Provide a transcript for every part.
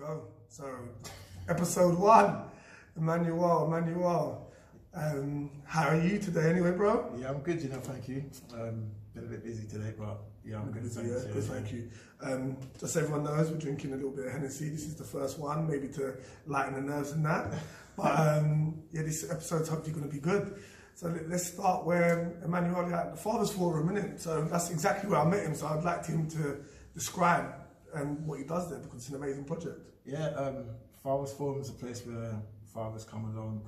go. So, episode one, Emmanuel, Emmanuel. Um, how are you today, anyway, bro? Yeah, I'm good, you know, thank you. Um, been a bit busy today, but yeah, I'm good. Yeah, Thanks, good, thank you. Um, just so everyone knows, we're drinking a little bit of Hennessy. This is the first one, maybe to lighten the nerves and that. But um, yeah, this episode's hopefully going to be good. So let- let's start where Emmanuel at the Father's Forum, innit? So that's exactly where I met him. So I'd like him to describe um, what he does there because it's an amazing project. Yeah, um, Fathers Forum is a place where fathers come along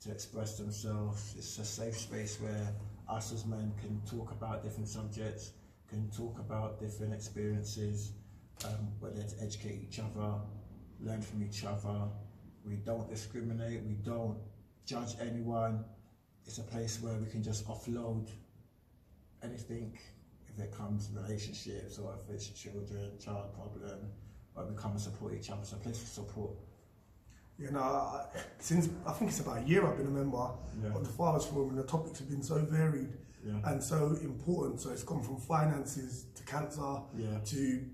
to express themselves. It's a safe space where us as men can talk about different subjects, can talk about different experiences, um, whether to educate each other, learn from each other. We don't discriminate, we don't judge anyone. It's a place where we can just offload anything it comes to relationships or if it's children, child problem, where we come and support each other. So please support. You know, I- since I think it's about a year I've been a member Yeah. of the Fathers Forum, and the topics have been so varied Yeah. and so important. So it's gone from finances to cancer Yeah. to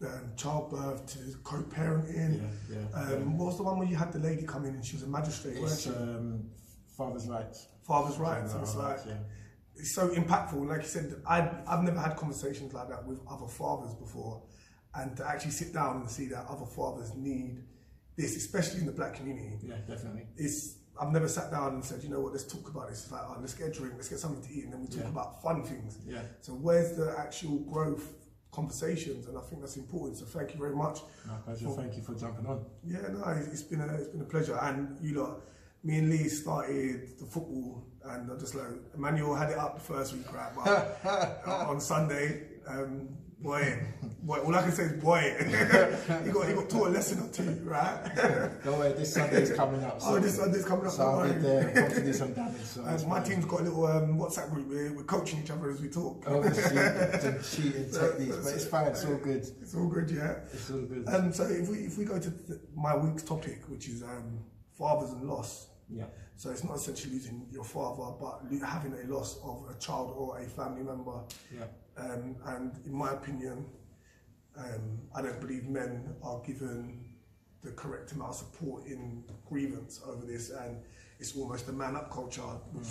um, childbirth to co-parenting. Yeah, yeah. Um, what was the one where you had the lady come in and she was a magistrate, It's she? um, father's rights. Father's rights. And it's Father's like rights, it's so impactful. Like you said, I I've never had conversations like that with other fathers before, and to actually sit down and see that other fathers need this, especially in the black community. yeah, definitely. It's I've never sat down and said, you know what, let's talk about this. It's like, oh, let's get a drink, let's get something to eat, and then we talk Yeah. about fun things. Yeah. So where's the actual growth conversations? And I think that's important. So thank you very much. My pleasure. Thank you for jumping on. Yeah, no, it's it's been a it's been a pleasure. And you lot, me and Lee started the football, and I just like Emmanuel had it up the first week, right? But on Sunday, um, boy, boy, all I can say is boy, he got he got taught a lesson or two, right? Don't worry, this Sunday's coming up. Oh, this Sunday's coming up, So I'll be there. To do some damage. So Uh, my team's got a little um, WhatsApp group. We're, we're coaching each other as we talk. Obviously, some cheating techniques, but it's fine. It's all good. It's all good, yeah. It's all good. Um, so if we if we go to th- my week's topic, which is um, fathers and loss. yeah. So it's not essentially losing your father, but having a loss of a child or a family member. Yeah. Um, and in my opinion, um, I don't believe men are given the correct amount of support in grievance over this, and it's almost a man up culture, which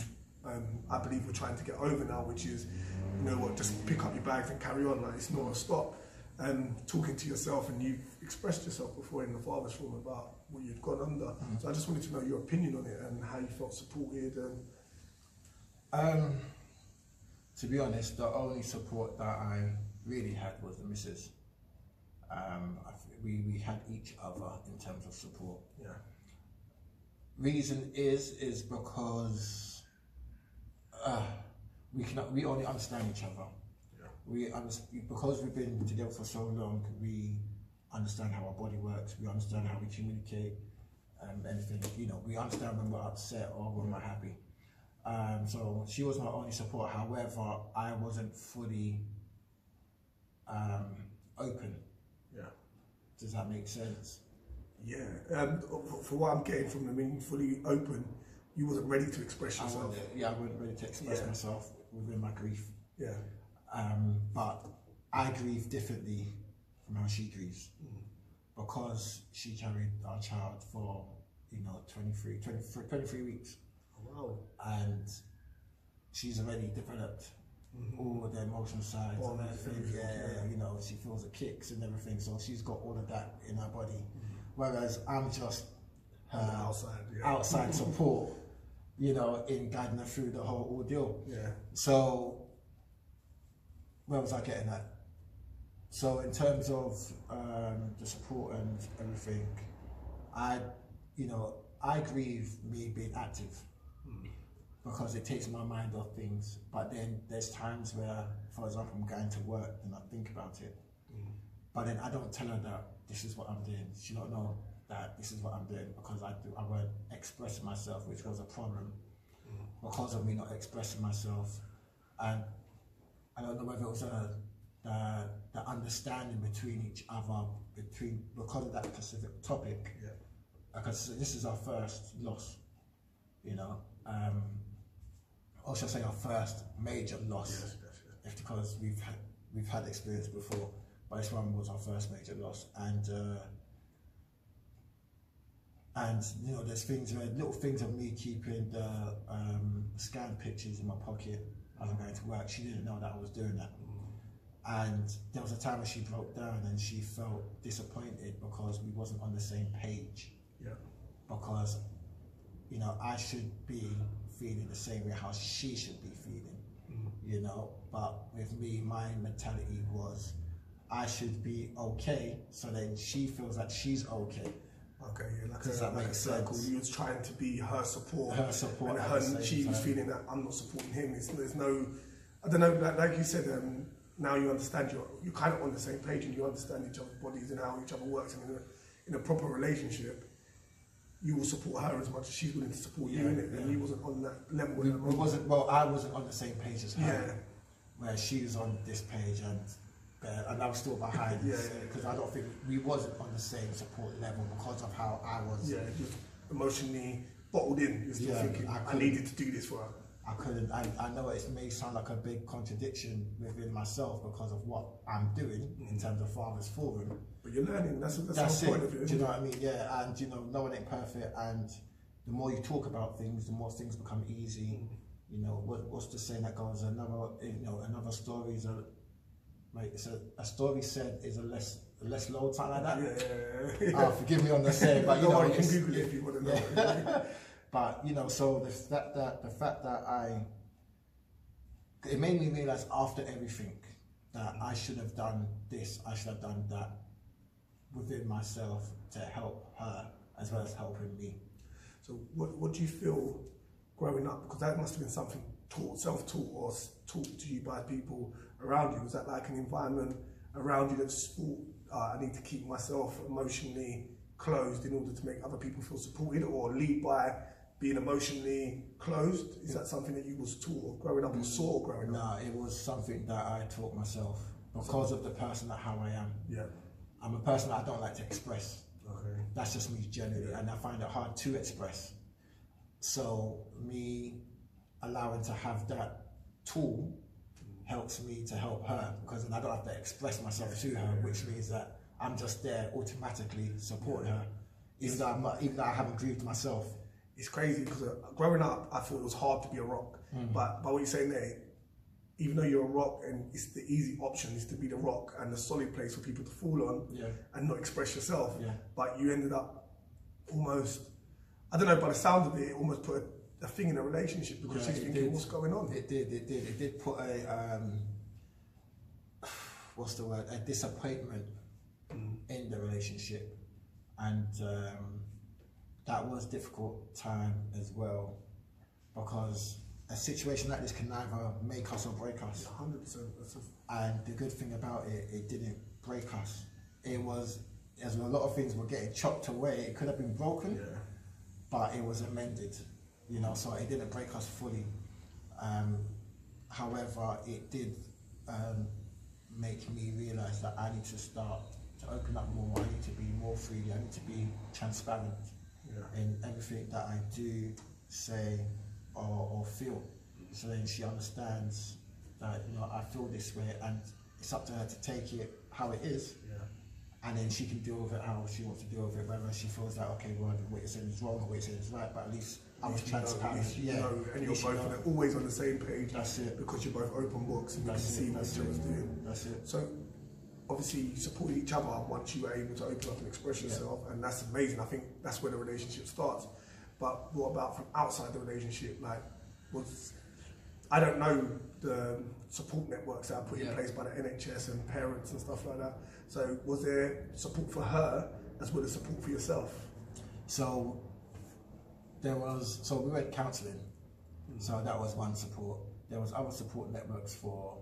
um, I believe we're trying to get over now, which is, you know what, just pick up your bags and carry on. Like it's not a stop. Um, talking to yourself, and you've expressed yourself before in the father's forum about what you'd gone under. So I just wanted to know your opinion on it and how you felt supported. And Um, to be honest, the only support that I really had was the missus. Um, we, we had each other in terms of support. yeah, Reason is is because uh, we can we only understand each other. yeah, We understand because we've been together for so long. We understand how our body works. We understand how we communicate. Um, anything you know, we understand when we're upset or when we're happy. Um, so she was my only support. However, I wasn't fully um, open. yeah. Does that make sense? Yeah, um, for, what I'm getting from them, being fully open, you wasn't ready to express yourself. wasn't, yeah, I wasn't ready to express Yeah. myself within my grief. Yeah, Um, but I grieve differently from how she grieves because she carried our child for you know 23, 23, 23 weeks oh, wow. and she's already developed mm-hmm. all the emotional sides All and everything. Yeah, yeah. you know, she feels the kicks and everything, so she's got all of that in her body. Mm-hmm. Whereas I'm just her outside, yeah. outside support, you know, in guiding her through the whole ordeal. Yeah, So, where was I getting at? So, in terms of um, the support and everything, I, you know, I grieve me being active. Hmm. Because it takes my mind off things. But then there's times where, for example, I'm going to work and I think about it, hmm. but then I don't tell her that this is what I'm doing. She don't know that this is what I'm doing because I do, I won't express myself, which was a problem. Hmm. Because of me not expressing myself, and I don't know whether it was a, the the understanding between each other between because of that specific topic. yeah, Because this is our first loss, you know. Um, I say our first major loss? yes, yes, yes. Because we've had we've had experience before, but this one was our first major loss, and uh, and you know, there's things where little things of me keeping the um, scanned pictures in my pocket as I'm going to work. She didn't know that I was doing that. And there was a time when she broke down and she felt disappointed because we wasn't on the same page. Yeah. Because, you know, I should be feeling the same way how she should be feeling. You know, but with me, my mentality was I should be okay, so then she feels that she's okay. Okay, yeah, like Does a, that like a circle. sense? You was trying to be her support. Her support And her, she was feeling that I'm not supporting him. It's, there's no, I don't know, like, like you said, um, now you understand, you're, you're kind of on the same page and you understand each other's bodies and how each other works. And in a, in a proper relationship, you will support her as much as she's willing to support you Yeah, in it. And yeah. you wasn't on that level. We, that we wasn't well. I wasn't on the same page as her. Yeah. Where she was on this page and uh, and I was still behind. Yeah, because yeah. I don't think we wasn't on the same support level because of how I was. Yeah, just emotionally bottled in. You're still Yeah, thinking, I I, needed to do this for her. I couldn't. I, I know it may sound like a big contradiction within myself because of what I'm doing in terms of Father's Forum. But you're learning. That's, that's, That's the point of it. it. Do you know what I mean? Yeah, and you know, no one ain't perfect, and the more you talk about things, the more things become easy. You know, what, what's the saying that goes? Another, you know, another story is a, like it's a, a story said is a less, less load, time like that. Yeah, yeah, yeah. Oh, forgive me on the saying, but you Don't know, you can Google it if you want to know. but you know, so the fact that the fact that I, it made me realize after everything that I should have done this, I should have done that within myself to help her as well as helping me. So what, what do you feel growing up? Because that must have been something taught, self-taught or taught to you by people around you. Was that like an environment around you that thought, uh, I need to keep myself emotionally closed in order to make other people feel supported or lead by being emotionally closed? Is that something that you was taught growing up or mm. saw growing up? No, it was something that I taught myself because of the person that how I am. Yeah. I'm a person that I don't like to express. Okay. That's just me generally, and I find it hard to express. So me allowing to have that tool helps me to help her because then I don't have to express myself to her, which means that I'm just there automatically supporting her, even though I'm not, even though I haven't grieved myself. It's crazy because uh, growing up, I thought it was hard to be a rock. But by what you're saying there, even though you're a rock and it's the easy option is to be the rock and the solid place for people to fall on Yeah. and not express yourself. Yeah. But you ended up almost, I don't know, by the sound of it, it almost put a, a thing in a relationship because Yeah, she's thinking, did. what's going on? It did, it did, it did put a um, what's the word? A disappointment in the relationship, and um, that was difficult time as well because a situation like this can either make us or break us. 100%. And the good thing about it, it didn't break us. It was, as a lot of things were getting chopped away, it could have been broken yeah. but it was amended, you know, so it didn't break us fully. Um, however, it did um, make me realize that I need to start to open up more. I need to be more freely. I need to be transparent Yeah. in everything that I do, say, or, or feel. So then she understands that you know I feel this way, and it's up to her to take it how it is Yeah. and then she can deal with it how she wants to deal with it, whether she feels like, okay, well, what you're saying is wrong or what you're saying is right, but at least I was At you know, transparent. you yeah, know, and you're both know. always on the same page That's it. because you're both open books and you can That's see it. what That's each other's doing. That's it. So obviously you supported each other once you were able to open up and express Yeah. yourself, and that's amazing. I think that's where the relationship starts. But what about from outside the relationship? Like, was I don't know the support networks that are put in place by the NHS and parents and stuff like that. So was there support for her as well as support for yourself? So there was, so we went counselling, hmm. so that was one support. There was other support networks for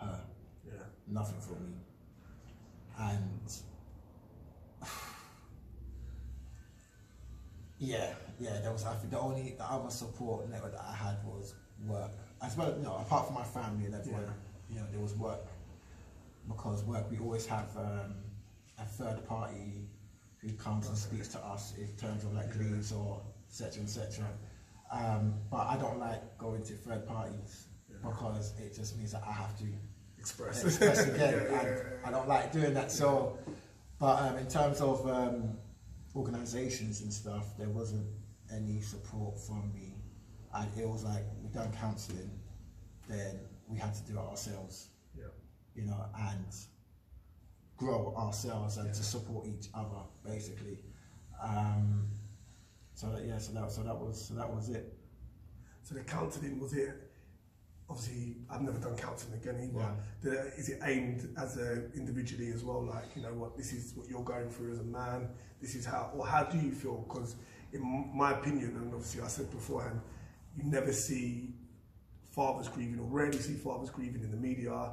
her, Yeah. nothing for me. And yeah, yeah, there was. I think the only the other support network that I had was work, as well. You know, apart from my family and everyone, Yeah. you know, there was work because work. We always have um, a third party who comes and speaks to us in terms of like grieves or etc. etc. Um, but I don't like going to third parties because it just means that I have to Express. express again. Yeah, yeah, and yeah, I don't like doing that. So, but um, in terms of um, organisations and stuff, there wasn't any support from me. And it was like we done counselling, then we had to do it ourselves. Yeah. You know, and grow ourselves and to support each other, basically. Um, so that, yeah, so that so that was so that was it. So the counselling was it? Obviously, I've never done counselling again either. Yeah. The- Is it aimed as a individually as well? Like you know what this is what you're going through as a man. This is how or how do you feel? Because in my opinion, and obviously I said beforehand, you never see fathers grieving or rarely see fathers grieving in the media,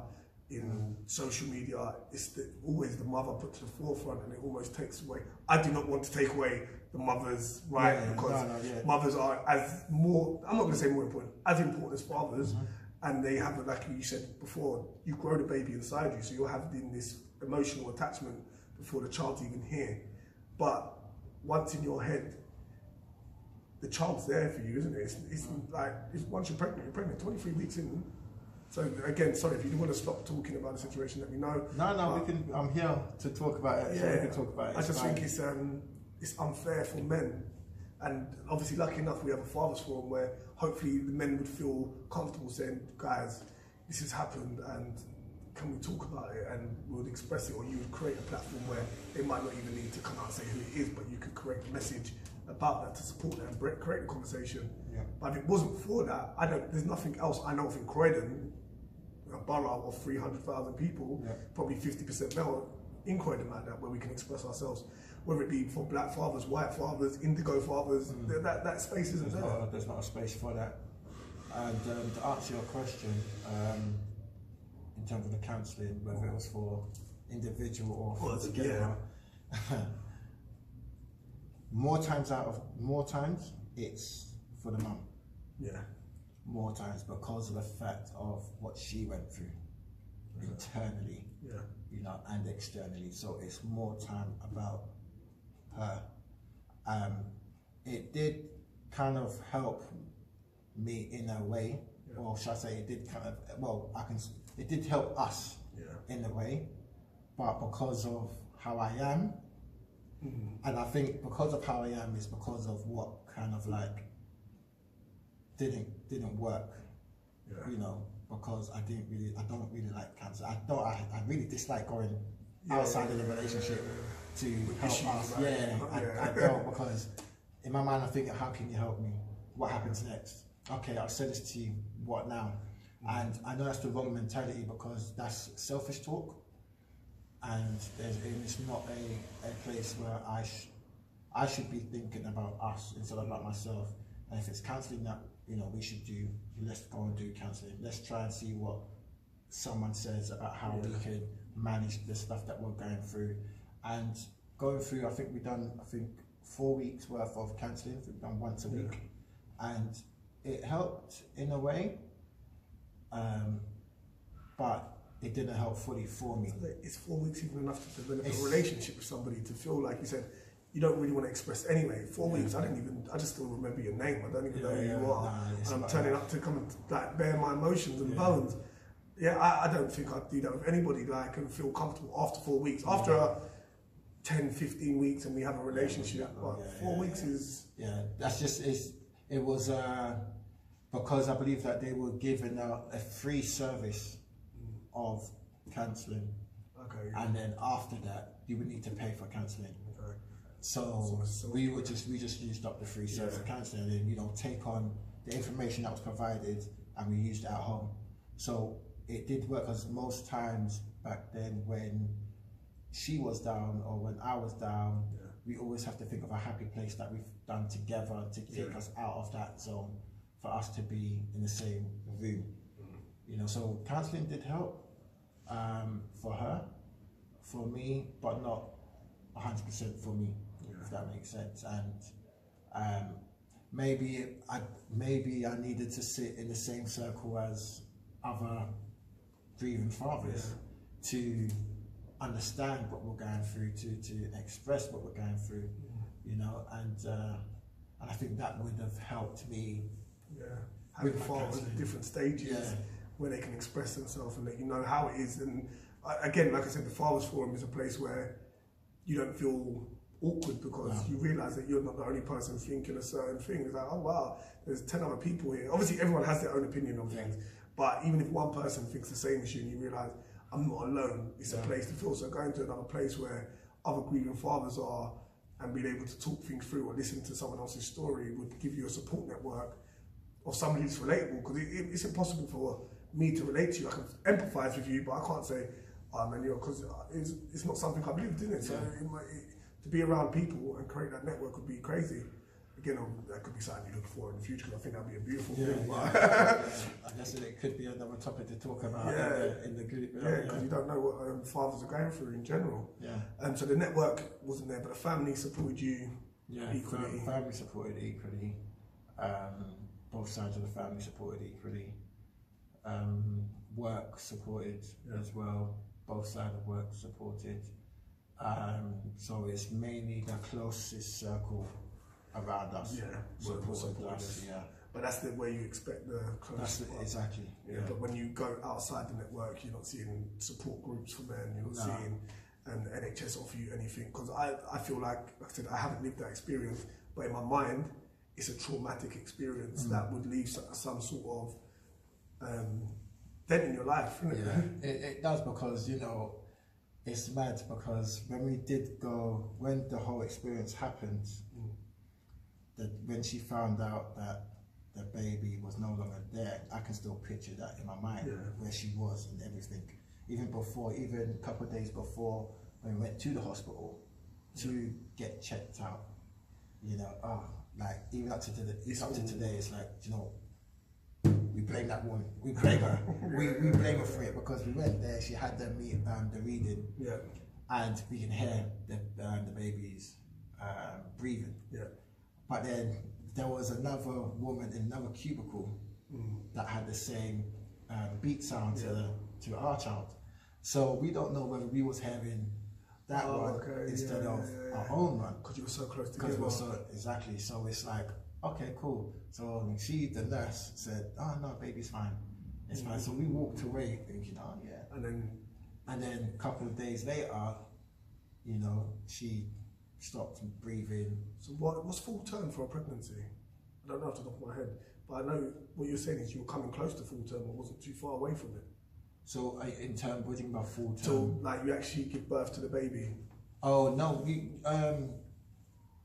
in social media. It's the, always the mother put to the forefront, and it almost takes away. I do not want to take away the mother's right Yeah, because no, no, yeah. mothers are as more. I'm not going to say more important, as important as fathers, Mm-hmm. And they have, the like you said before, you grow the baby inside you, so you're having this emotional attachment before the child's even here. But once in your head, the child's there for you, isn't it? It's, it's like it's, once you're pregnant, you're pregnant. 23 weeks in. So again, sorry if you want to stop talking about the situation, let me know. No, no, But- we can. I'm here to talk about it. so we can talk about it. I just think it's um, it's unfair for men, and obviously, lucky enough, we have a fathers forum where hopefully the men would feel comfortable saying, "Guys, this has happened, and can we talk about it?" And we would express it, or you would create a platform where they might not even need to come out and say who it is, but you could create a message about that to support that and create a conversation. Yeah. But if it wasn't for that, I don't. There's nothing else I know of in Croydon, a borough of 300,000 people, Yeah. probably 50% male in Croydon like that, where we can express ourselves, whether it be for black fathers, white fathers, indigo fathers, th- that, that space isn't There's there. not, a, there's not a space for that. And um, to answer your question, um, in terms of the counselling, whether it was for individual or for Well, together, more times out of more times it's for the mum. Yeah. More times because of the fact of what she went through internally, Yeah. you know, and externally. So it's more time about. Um, it did kind of help me in a way, Yeah. or should I say, it did kind of well, I can. It did help us Yeah. in a way, but because of how I am, Mm. and I think because of how I am is because of what kind of like didn't didn't work Yeah. you know, because I didn't really, I don't really like cancer. I don't, I, I really dislike going outside of the relationship to help issues, us. right? Yeah, I, Yeah. I don't because in my mind I'm thinking, how can you help me? What happens next? Okay, I'll say this to you. What now? Mm. And I know that's the wrong mentality because that's selfish talk, and there's, and it's not a, a place where I sh- I should be thinking about us instead of about myself. And if it's counselling that you know we should do, let's go and do counselling. Let's try and see what someone says about how we can manage the stuff that we're going through. And going through, I think we've done I think four weeks worth of counselling. We've done once a Yeah. week, and it helped in a way, um, but it didn't help fully for me. It's four weeks even enough to develop It's- a relationship with somebody to feel like you said you don't really want to express anyway. Four Yeah. weeks, I don't even, I just still remember your name. I don't even know who yeah, you are. nah, and I'm turning that. up to come and like bear my emotions and Yeah. bones. Yeah, I, I don't think I'd do that with anybody like can feel comfortable after four weeks. After uh, 10, 15 weeks and we have a relationship, but yeah, four yeah, weeks yeah. is Yeah, that's just it's, it was uh, because I believe that they were given out a free service of counselling, okay. and then after that you would need to pay for counselling. okay. So, So- so- we would just we just used up the free service of Yeah. counselling, and then you know take on the information that was provided, and we used it at home. So it did work because most times back then when she was down or when I was down, Yeah. we always have to think of a happy place that we've done together to take Yeah. us out of that zone for us to be in the same room. You know, so counselling did help um, for her, for me, but not hundred percent for me, if that makes sense. And um, maybe I maybe I needed to sit in the same circle as other grieving fathers to understand what we're going through, to to express what we're going through, you know, and uh, and I think that would have helped me. Yeah, having fathers at different stages Yeah. where they can express themselves and let you know how it is. And uh, again, like I said, the Fathers Forum is a place where you don't feel awkward because you realise that you're not the only person thinking a certain thing. It's like, oh wow, there's ten other people here. Obviously, everyone has their own opinion on things, but even if one person thinks the same as you, and you realise I'm not alone, it's a place to feel. So going to another place where other grieving fathers are and being able to talk things through or listen to someone else's story would give you a support network of somebody who's relatable because it, it, it's impossible for me to relate to you. I can empathise with you, but I can't say, oh man, you're because uh, it's, it's not something I've lived in it. So might, it, to be around people and create that network would be crazy. Again, um, that could be something you look for in the future because I think that'd be a beautiful Yeah, thing. yeah. But I guess it could be another topic to talk about Yeah. in, the, in the group. yeah, because you don't know what um, fathers are going through in general. yeah. Um, so the network wasn't there, but the family supported you. Yeah, Equally. fam- family supported equally. Um, both sides of the family supported equally. Um, work supported Yeah. as well. Both sides of work supported. Um, so it's mainly the closest circle around us. Yeah, supported supported us. Yeah, But that's the way you expect the close. that's the, exactly. Yeah, but when you go outside the network, you're not seeing support groups for men. You're not No. seeing um, NHS offer you anything because I, I feel like, like I said, I haven't lived that experience, but in my mind, it's a traumatic experience Mm. that would leave so- some sort of um, dent in your life. It? Yeah, it, it does because you know it's mad because when we did go when the whole experience happened, That when she found out that the baby was no longer there, I can still picture that in my mind Yeah. where she was and everything. Even before, even a couple of days before when we went to the hospital to get checked out, you know, ah, like even up to today, it's up to today. It's like you know, we blame that woman. We blame her. we, we blame her for it because we went there. She had the meet, um, the reading, Yeah, and we can hear the um, the baby's um, breathing. yeah, But then there was another woman in another cubicle Mm. that had the same um, beat sound to, the, to our child. So we don't know whether we was having that Oh, one okay, instead yeah, of yeah, yeah. our own one. because you were so close Because together. we're so exactly. So it's like, okay, cool. So she, the nurse, said, "Oh no, baby's fine. It's fine." So we walked away thinking, "Oh yeah." and then And then a couple of days later, you know, she stopped breathing. So what, what's full term for a pregnancy? I don't know off the top of my head, but I know what you're saying is you were coming close to full term or wasn't too far away from it. So I, in term, what do you mean by full term? So like you actually give birth to the baby. Oh no, we um,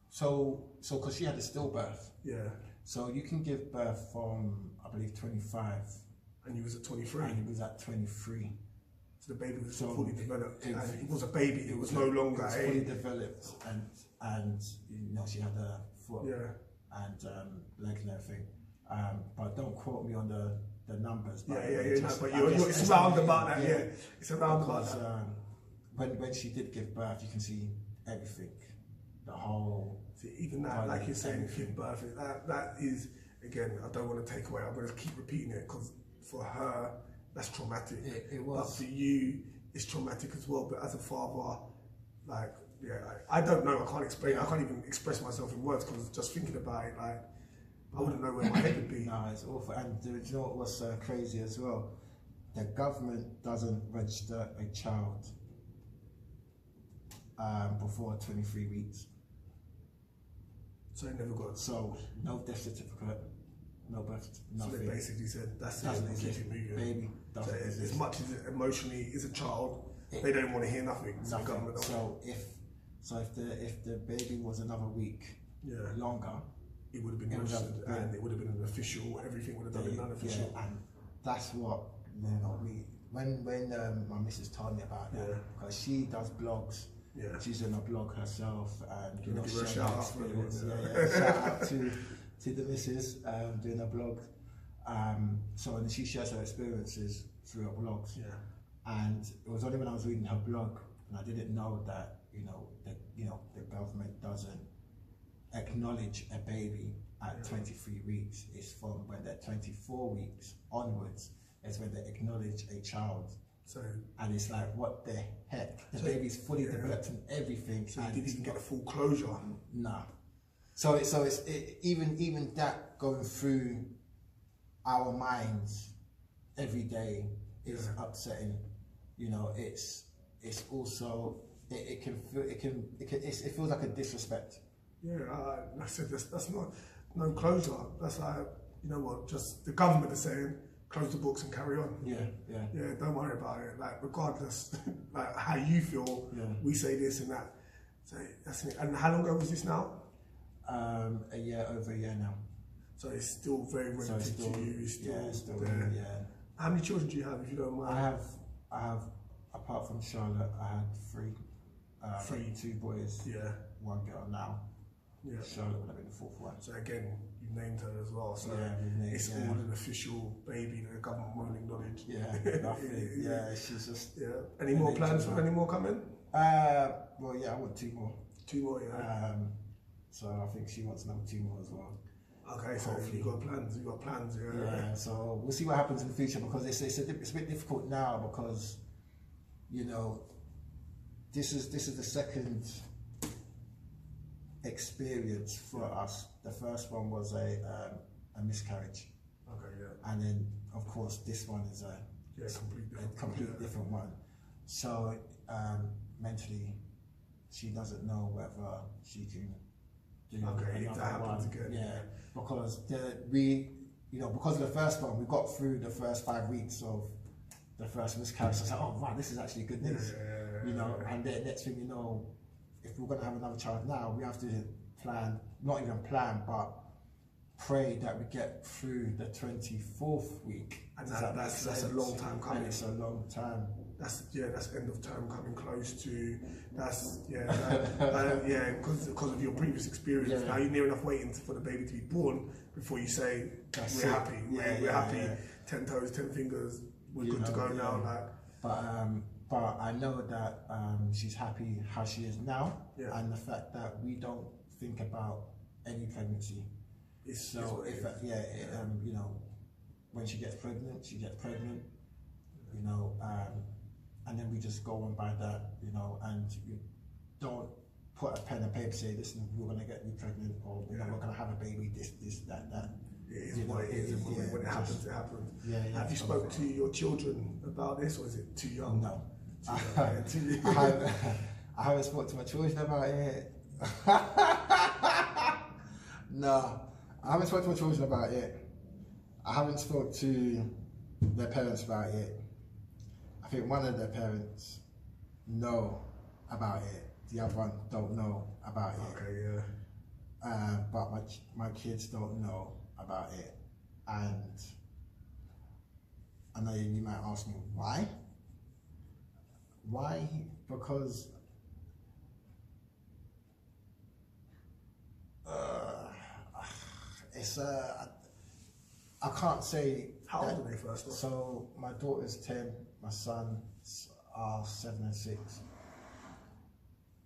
so so because she had a stillbirth, Yeah. so you can give birth from I believe twenty five, And you was at 23. and it was at twenty three. So the baby was So fully developed. it- and it was a baby. It, was, no longer it was fully developed, and and you know she had a foot Yeah. and um, leg and everything. Um, but don't quote me on the the numbers. Yeah, but yeah, it yeah. No, but you're, you're, it's around about that. Yeah. It's around about that. um, when when she did give birth, you can see everything, the whole. See, even that, like you're saying, everything. give birth, that, that is, again, I don't want to take away, I'm going to keep repeating it because for her, that's traumatic. It, it But was. for you, it's traumatic as well. But as a father, like, yeah, I, I don't know. I can't explain. I can't even express myself in words because just thinking about it, like, I wouldn't know where my head would be. No, it's awful. And do you know what was uh, crazy as well? The government doesn't register a child um, before 23 weeks. So I never got. So no death certificate, no birth, So they basically said that's it. doesn't They keep exist. it moving. Baby So as, as much as it emotionally is a child, It- they don't want to hear nothing. So the Nothing. government So if so, if the if the baby was another week yeah, longer, it would have been registered been- and it would have been an official. Everything would have done been unofficial. yeah, and that's what you know. We when when um, my missus told me about that Yeah. because she does blogs. Yeah. She's in a blog herself, and you know, sharing experience. Yeah, yeah. yeah. Shout out to to the missus um, doing a blog. Um, so and she shares her experiences through her blogs, Yeah. and it was only when I was reading her blog and I didn't know that you know the you know the government doesn't acknowledge a baby at Yeah. 23 weeks. It's from when they're 24 weeks onwards is when they acknowledge a child So, and it's like, what the heck? The So- baby's fully yeah. developed and everything. so you didn't even get a full closure. Nah. So, it, so it's it, even even that going through our minds every day is Yeah. upsetting. You know, it's it's also it, it can feel it can it can it feels like a disrespect. Yeah, I, I said that's, that's not no closure. That's like you know what? Just the government is saying close the books and carry on. Yeah, yeah. Yeah, don't worry about it. Like regardless, like how you feel, Yeah. we say this and that. So that's it. And how long ago was this now? Um, a year over a year now. So it's still very So still, to you. Still, yeah, still there. yeah. How many children do you have, if you don't mind? I have, I have, apart from Charlotte, I had three, uh, Three. two boys, Yeah, one girl now. yeah. Charlotte would have been the fourth one. So again, you named her as well. So yeah, named- it's yeah. all an official baby the government won't acknowledge. Yeah, nothing. yeah, she's just. Yeah. Any more plans for any more coming? Uh, well, yeah, I want two more. Two more, yeah. Um, so I think she wants another two more as well. okay, so hopefully. you got plans. You got plans, yeah. Yeah, so we'll see what happens in the future because it's it's a, it's a bit difficult now because, you know, this is this is the second experience for us. The first one was a um, a miscarriage, Okay, yeah. and then of course this one is a, Yeah, complete a different. completely yeah. different one. So um, mentally, she doesn't know whether she can do Okay, if that happens one. again. Yeah, because the we you know because of the first one we got through the first five weeks of the first miscarriage. So I was like, oh wow, this is actually good news. yeah, You know, and then next thing you know, if we're gonna have another child now, we have to plan, not even plan, but pray that we get through the twenty fourth week. And that- that's- that's a long time And coming. it's a long time. That's yeah. That's end of term coming close to. That's yeah. That, that- yeah, because because of your previous experience. Yeah. Now you're near enough waiting for the baby to be born before you say That's we're it. happy. Yeah, we're, we're yeah, happy. Ten toes, ten fingers. We're You good to know, go now. Like But um, but I know that um, she's happy how she is now, Yeah. and the fact that we don't think about any pregnancy. it's So it's it if uh, yeah, it, um, you know, when she gets pregnant, she gets pregnant. You know, um, and then we just go on by that. You know, and you don't put a pen and paper say, listen, we're gonna get you pregnant, or you know, we're gonna have a baby. This, this, that, that. It is you what know, it is, and when, yeah, when it happens, it happens. Yeah, yeah. Have you spoke to your children about this, or is it too young? No. Too young, yeah, too- I haven't, I haven't spoken to my children about it. no, I haven't spoken to my children about it. I haven't spoken to their parents about it. I think one of their parents know about it. The other one don't know about it. Okay, yeah. Uh, but my my kids don't know about it, and I know you might ask me why. Why? Because uh, it's uh, I, can't say. How old are they first? So my daughter's ten, my sons are seven and six.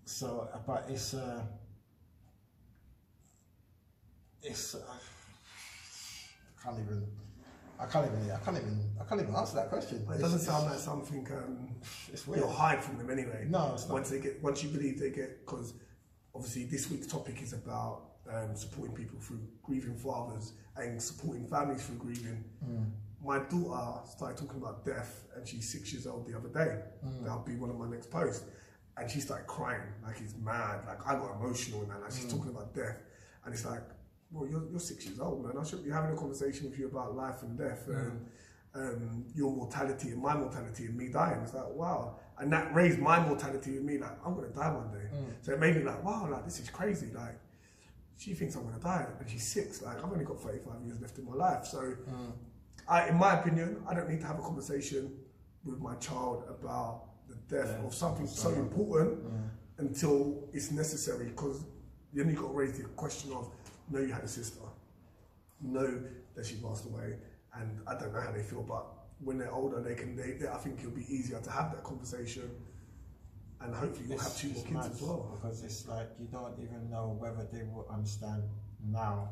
So, but it's uh, it's uh, I can't even. I can't even. I can't even. I can't even answer that question. It doesn't it's- sound like something um, It's weird. you'll hide from them anyway. No, it's not. Once they get, once you believe they get, because obviously this week's topic is about um, supporting people through grieving fathers and supporting families through grieving. Mm. My daughter started talking about death, and she's six years old the other day. Mm. That'll be one of my next posts, and she started crying like it's mad. Like I got emotional now. that. Like Mm. she's talking about death, and it's like, well, you're, you're six years old, man. I should be having a conversation with you about life and death and um, your mortality and my mortality and me dying. It's like, wow. And that raised my mortality with me, like, I'm going to die one day. So it made me like, wow, like, this is crazy. Like, she thinks I'm going to die and she's six. Like, I've only got 35 years left in my life. So, I, in my opinion, I don't need to have a conversation with my child about the death Yeah. of something so important until it's necessary because then you've got to raise the question of, know you had a sister, know that she passed away, and I don't know how they feel, but when they're older, they can. They, they, I think it'll be easier to have that conversation, and hopefully you'll have two more kids as well. because it's like you don't even know whether they will understand now.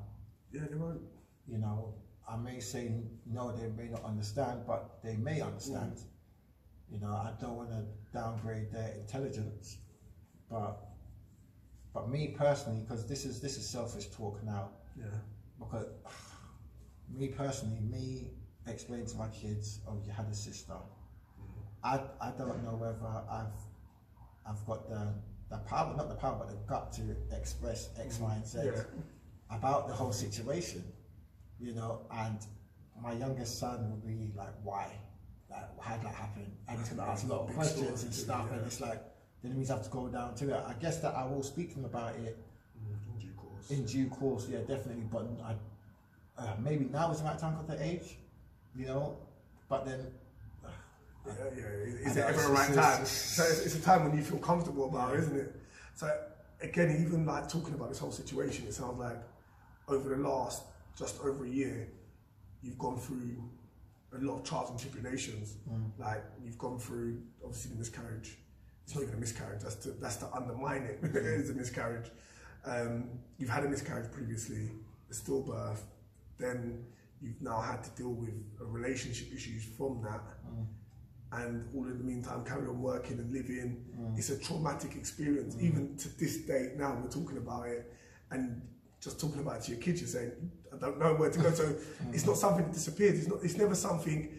Yeah, they won't. You know, I may say no, they may not understand, but they may understand. Mm. You know, I don't want to downgrade their intelligence, but but me personally, because this is this is selfish talk now. Yeah, Because me personally, me explain to my kids, oh, you had a sister. Mm. I I don't know whether I've I've got the the power, not the power, but the gut to express X, Y, and Z mm. Yeah. about the whole situation, you know. And my youngest son will be like, "Why? Like, how did that happen?" And he's gonna ask a lot of questions and stuff, and it's like then we have to go down to it. I guess that I will speak to him about it In due course. in due course, yeah, definitely. But I, uh, maybe now is the right time because the age, you know. But then, Yeah, yeah. Is it ever the right time? So it's, it's a time when you feel comfortable about it, isn't it? So again, even like talking about this whole situation, it sounds like over the last just over a year, you've gone through a lot of trials and tribulations. Mm. Like you've gone through obviously the miscarriage. It's not even a miscarriage. That's to that's to undermine it. it's a miscarriage. Um, you've had a miscarriage previously, a stillbirth. Then you've now had to deal with relationship issues from that mm. and all in the meantime carry on working and living. Mm. It's a traumatic experience. Even to this day now, we're talking about it and just talking about it to your kids, you're saying, I don't know where to go. So it's not something that disappears. It's not. It's never something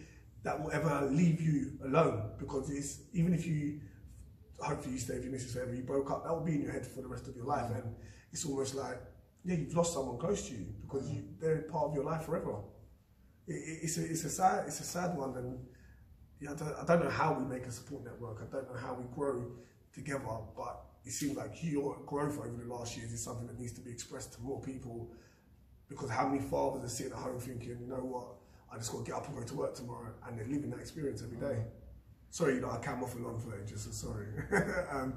that will ever leave you alone because it's even if you hopefully you stay with your missus forever, you broke up, that will be in your head for the rest of your life. And it's almost like, yeah, you've lost someone close to you because you, they're part of your life forever. It, it, it's a it's a sad it's a sad one, and yeah, I don't, I don't know how we make a support network. I don't know how we grow together, but it seems like your growth over the last years is something that needs to be expressed to more people. Because how many fathers are sitting at home thinking, you know what, I just got to get up and go to work tomorrow, and they're living that experience every day. Sorry, you know, I came off and on for ages, so sorry. um,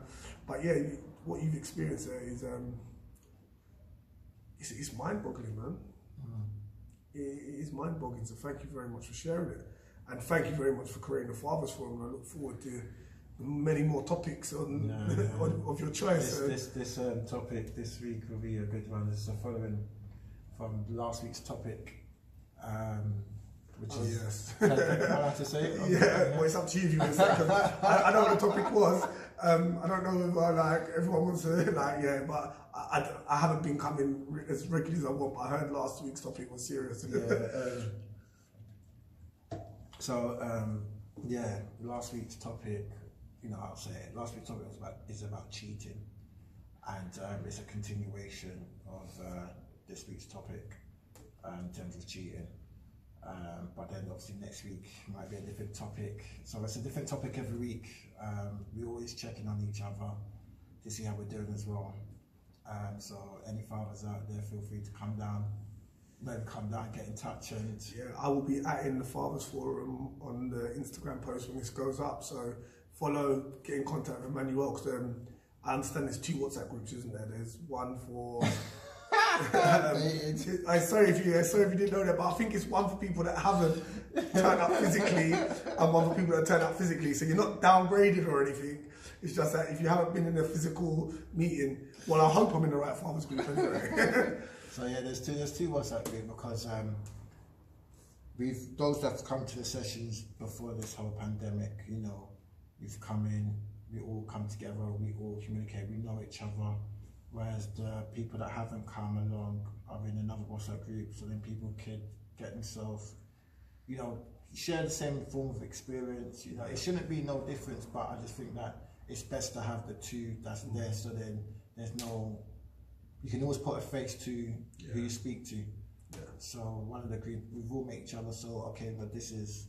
but yeah, you, what you've experienced there is um, it's, it's mind-boggling, man. It, it is mind-boggling. So thank you very much for sharing it, and thank you very much for creating the Fathers Forum. I look forward to many more topics on, No, on of your choice. this this this um, topic this week will be a good one. This is a following from last week's topic, um, which oh, is. yes. Can, can, to say? it? Yeah, well, it's up to you if you want to say. I, I know what the topic was. Um, I don't know if I, like everyone wants to like yeah, but I, I, I haven't been coming as regularly as I want. But I heard last week's topic was serious. yeah. Um, so um, yeah, last week's topic, you know, I'll say. Last week's topic was about is about cheating, and um, it's a continuation of uh, this week's topic um, in terms of cheating. Um, but then obviously next week might be a different topic. So it's a different topic every week. Um, we always checking on each other to see how we're doing as well. Um, so any fathers out there, feel free to come down, maybe come down, get in touch, and Yeah, I will be at in the Fathers Forum on the Instagram post when this goes up. So follow, get in contact with Emmanuel because um, I understand there's two WhatsApp groups, isn't there? There's one for. um, I'm sorry if you, sorry if you didn't know that, but I think it's one for people that haven't turned up physically, and one for people that turn up physically. So you're not downgraded or anything. It's just that if you haven't been in a physical meeting, well, I hope I'm in the right farmers group anyway. So yeah, there's two there's two WhatsApp group because um, we've those that have come to the sessions before this whole pandemic, you know, we've come in, we all come together, we all communicate, we know each other. Whereas the people that haven't come along are in another WhatsApp group, so then people can get themselves, you know, share the same form of experience. You know, it shouldn't be no difference, but I just think that it's best to have the two that's mm. there, so then there's no you can always put a face to who you speak to. Yeah. So one of the group, we've all met each other. So okay, but this is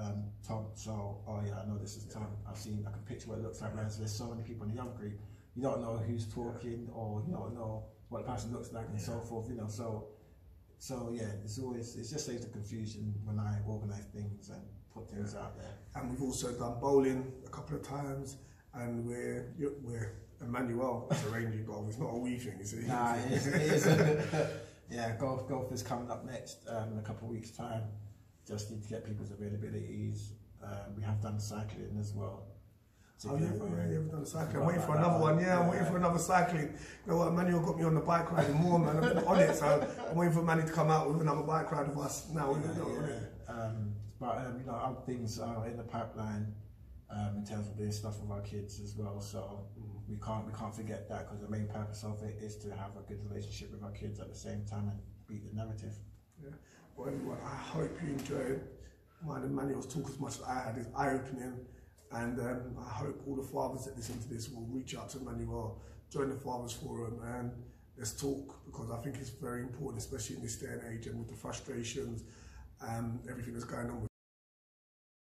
um, Tom. So oh yeah, I know this is Tom. I've seen. I can picture what it looks like. Whereas there's so many people in the young group, you don't know who's talking or you don't know what the person looks like and so forth. You know, so so yeah, it's always it just saves the confusion when I organise things and put things out there. and we've also done bowling a couple of times, and we're we're Emmanuel is arranging golf. It's not a wee thing, is it? Nah, it is. It is. yeah, golf golf is coming up next um, in a couple of weeks' time. Just need to get people's availabilities. Um, we have done cycling as well. Oh, yeah, yeah, yeah, we've done cycling. I'm waiting for another one. Yeah, I'm waiting for another cycling. You know what? Emmanuel got me on the bike riding more, man. Been on it, so I'm waiting for Manny to come out with another bike ride with us. Now Yeah, not on it. yeah. Um, but um, you know, other things are in the pipeline um, in terms of doing stuff with our kids as well. So we can't we can't forget that because the main purpose of it is to have a good relationship with our kids at the same time and beat the narrative. Everyone, I hope you enjoyed mine and Emmanuel's talk as much as I had. It's eye opening. And um, I hope all the fathers that listen to this will reach out to Emmanuel, join the Fathers Forum, and let's talk because I think it's very important, especially in this day and age and with the frustrations, um, everything that's going on with